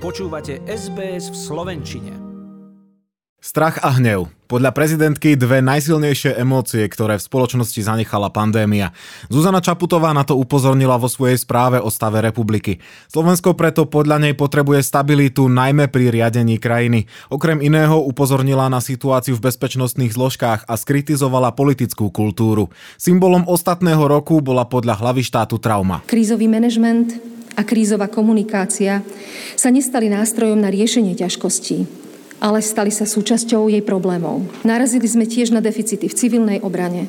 Počúvate SBS v Slovenčine. Strach a hnev. Podľa prezidentky dve najsilnejšie emócie, ktoré v spoločnosti zanechala pandémia. Zuzana Čaputová na to upozornila vo svojej správe o stave republiky. Slovensko preto podľa nej potrebuje stabilitu najmä pri riadení krajiny. Okrem iného upozornila na situáciu v bezpečnostných zložkách a skritizovala politickú kultúru. Symbolom ostatného roku bola podľa hlavy štátu trauma. Krízový manažment a krízová komunikácia sa nestali nástrojom na riešenie ťažkostí ale stali sa súčasťou jej problémov. Narazili sme tiež na deficity v civilnej obrane,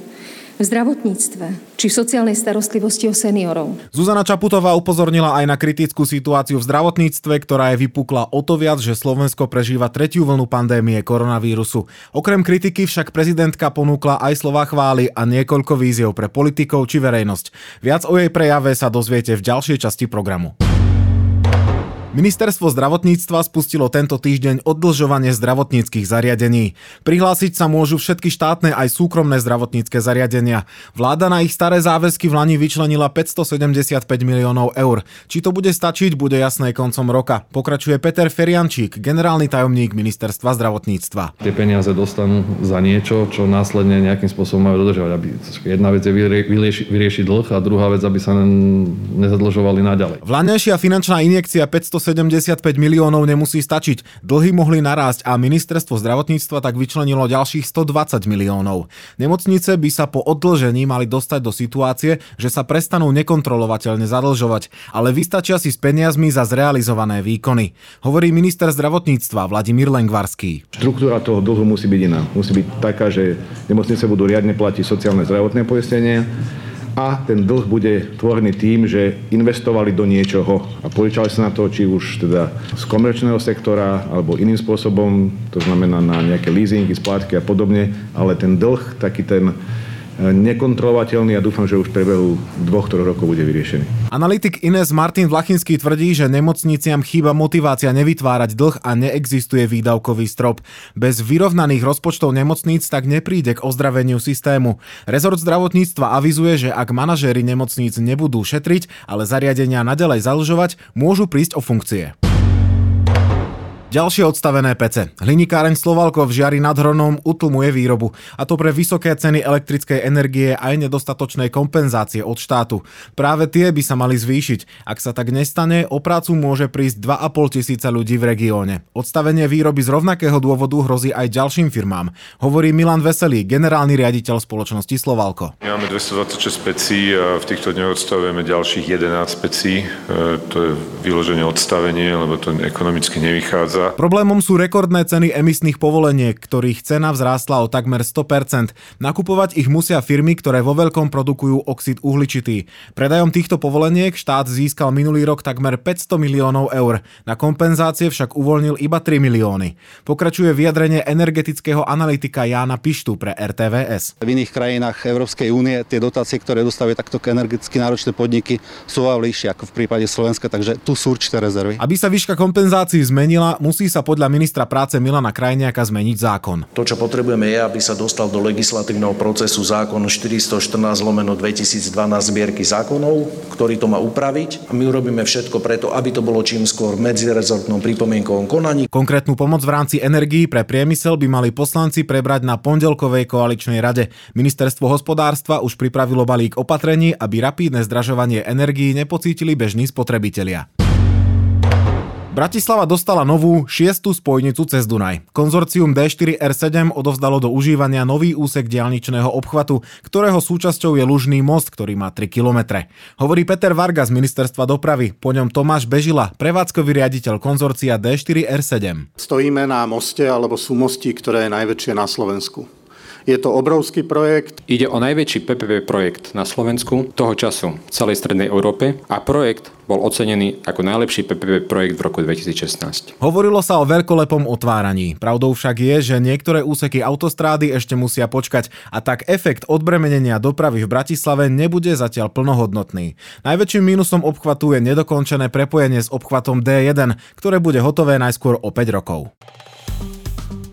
v zdravotníctve či v sociálnej starostlivosti o seniorov. Zuzana Čaputová upozornila aj na kritickú situáciu v zdravotníctve, ktorá je vypukla o to viac, že Slovensko prežíva tretiu vlnu pandémie koronavírusu. Okrem kritiky však prezidentka ponúkla aj slova chvály a niekoľko víziev pre politikov či verejnosť. Viac o jej prejave sa dozviete v ďalšej časti programu. Ministerstvo zdravotníctva spustilo tento týždeň oddlžovanie zdravotníckých zariadení. Prihlásiť sa môžu všetky štátne aj súkromné zdravotnícke zariadenia. Vláda na ich staré záväzky v Lani vyčlenila 575 miliónov eur. Či to bude stačiť, bude jasné koncom roka. Pokračuje Peter Feriančík, generálny tajomník Ministerstva zdravotníctva. Tie peniaze dostanú za niečo, čo následne nejakým spôsobom majú dodržovať. Aby jedna vec je vyriešiť, dlh a druhá vec, aby sa nezadlžovali naďalej. Vládnejšia finančná injekcia 500 175 miliónov nemusí stačiť. Dlhy mohli narásť a ministerstvo zdravotníctva tak vyčlenilo ďalších 120 miliónov. Nemocnice by sa po odlžení mali dostať do situácie, že sa prestanú nekontrolovateľne zadlžovať, ale vystačia si s peniazmi za zrealizované výkony. Hovorí minister zdravotníctva Vladimír Lengvarský. Štruktúra toho dlhu musí byť iná. Musí byť taká, že nemocnice budú riadne platiť sociálne zdravotné poistenie, a ten dlh bude tvorený tým, že investovali do niečoho a požičali sa na to, či už teda z komerčného sektora alebo iným spôsobom, to znamená na nejaké leasingy, splátky a podobne, ale ten dlh, taký ten nekontrolovateľný a dúfam, že už v priebehu dvoch, troch rokov bude vyriešený. Analytik Ines Martin Vlachinský tvrdí, že nemocniciam chýba motivácia nevytvárať dlh a neexistuje výdavkový strop. Bez vyrovnaných rozpočtov nemocníc tak nepríde k ozdraveniu systému. Rezort zdravotníctva avizuje, že ak manažéri nemocníc nebudú šetriť, ale zariadenia nadalej zalžovať, môžu prísť o funkcie. Ďalšie odstavené pece. Hliníkáreň Slovalko v Žiari nad Hronom utlmuje výrobu. A to pre vysoké ceny elektrickej energie aj nedostatočnej kompenzácie od štátu. Práve tie by sa mali zvýšiť. Ak sa tak nestane, o prácu môže prísť 2,5 tisíca ľudí v regióne. Odstavenie výroby z rovnakého dôvodu hrozí aj ďalším firmám. Hovorí Milan Veselý, generálny riaditeľ spoločnosti Slovalko. Máme 226 pecí a v týchto dňoch odstavujeme ďalších 11 pecí. E, to je vyloženie odstavenie, lebo to ekonomicky nevychádza prichádza. Problémom sú rekordné ceny emisných povoleniek, ktorých cena vzrástla o takmer 100%. Nakupovať ich musia firmy, ktoré vo veľkom produkujú oxid uhličitý. Predajom týchto povoleniek štát získal minulý rok takmer 500 miliónov eur. Na kompenzácie však uvoľnil iba 3 milióny. Pokračuje vyjadrenie energetického analytika Jána Pištu pre RTVS. V iných krajinách Európskej únie tie dotácie, ktoré dostávajú takto energeticky náročné podniky, sú vyššie ako v prípade Slovenska, takže tu sú určité rezervy. Aby sa výška kompenzácií zmenila, musí sa podľa ministra práce Milana Krajniaka zmeniť zákon. To, čo potrebujeme je, aby sa dostal do legislatívneho procesu zákon 414 lomeno 2012 zbierky zákonov, ktorý to má upraviť. A my urobíme všetko preto, aby to bolo čím skôr v medzirezortnom pripomienkovom konaní. Konkrétnu pomoc v rámci energií pre priemysel by mali poslanci prebrať na pondelkovej koaličnej rade. Ministerstvo hospodárstva už pripravilo balík opatrení, aby rapídne zdražovanie energií nepocítili bežní spotrebitelia. Bratislava dostala novú šiestú spojnicu cez Dunaj. Konzorcium D4R7 odovzdalo do užívania nový úsek diálničného obchvatu, ktorého súčasťou je Lužný most, ktorý má 3 km. Hovorí Peter Varga z Ministerstva dopravy, po ňom Tomáš Bežila, prevádzkový riaditeľ konzorcia D4R7. Stojíme na moste alebo sú mosti, ktoré je najväčšie na Slovensku. Je to obrovský projekt. Ide o najväčší PPP projekt na Slovensku toho času v celej Strednej Európe a projekt bol ocenený ako najlepší PPP projekt v roku 2016. Hovorilo sa o veľkolepom otváraní. Pravdou však je, že niektoré úseky autostrády ešte musia počkať a tak efekt odbremenenia dopravy v Bratislave nebude zatiaľ plnohodnotný. Najväčším mínusom obchvatu je nedokončené prepojenie s obchvatom D1, ktoré bude hotové najskôr o 5 rokov.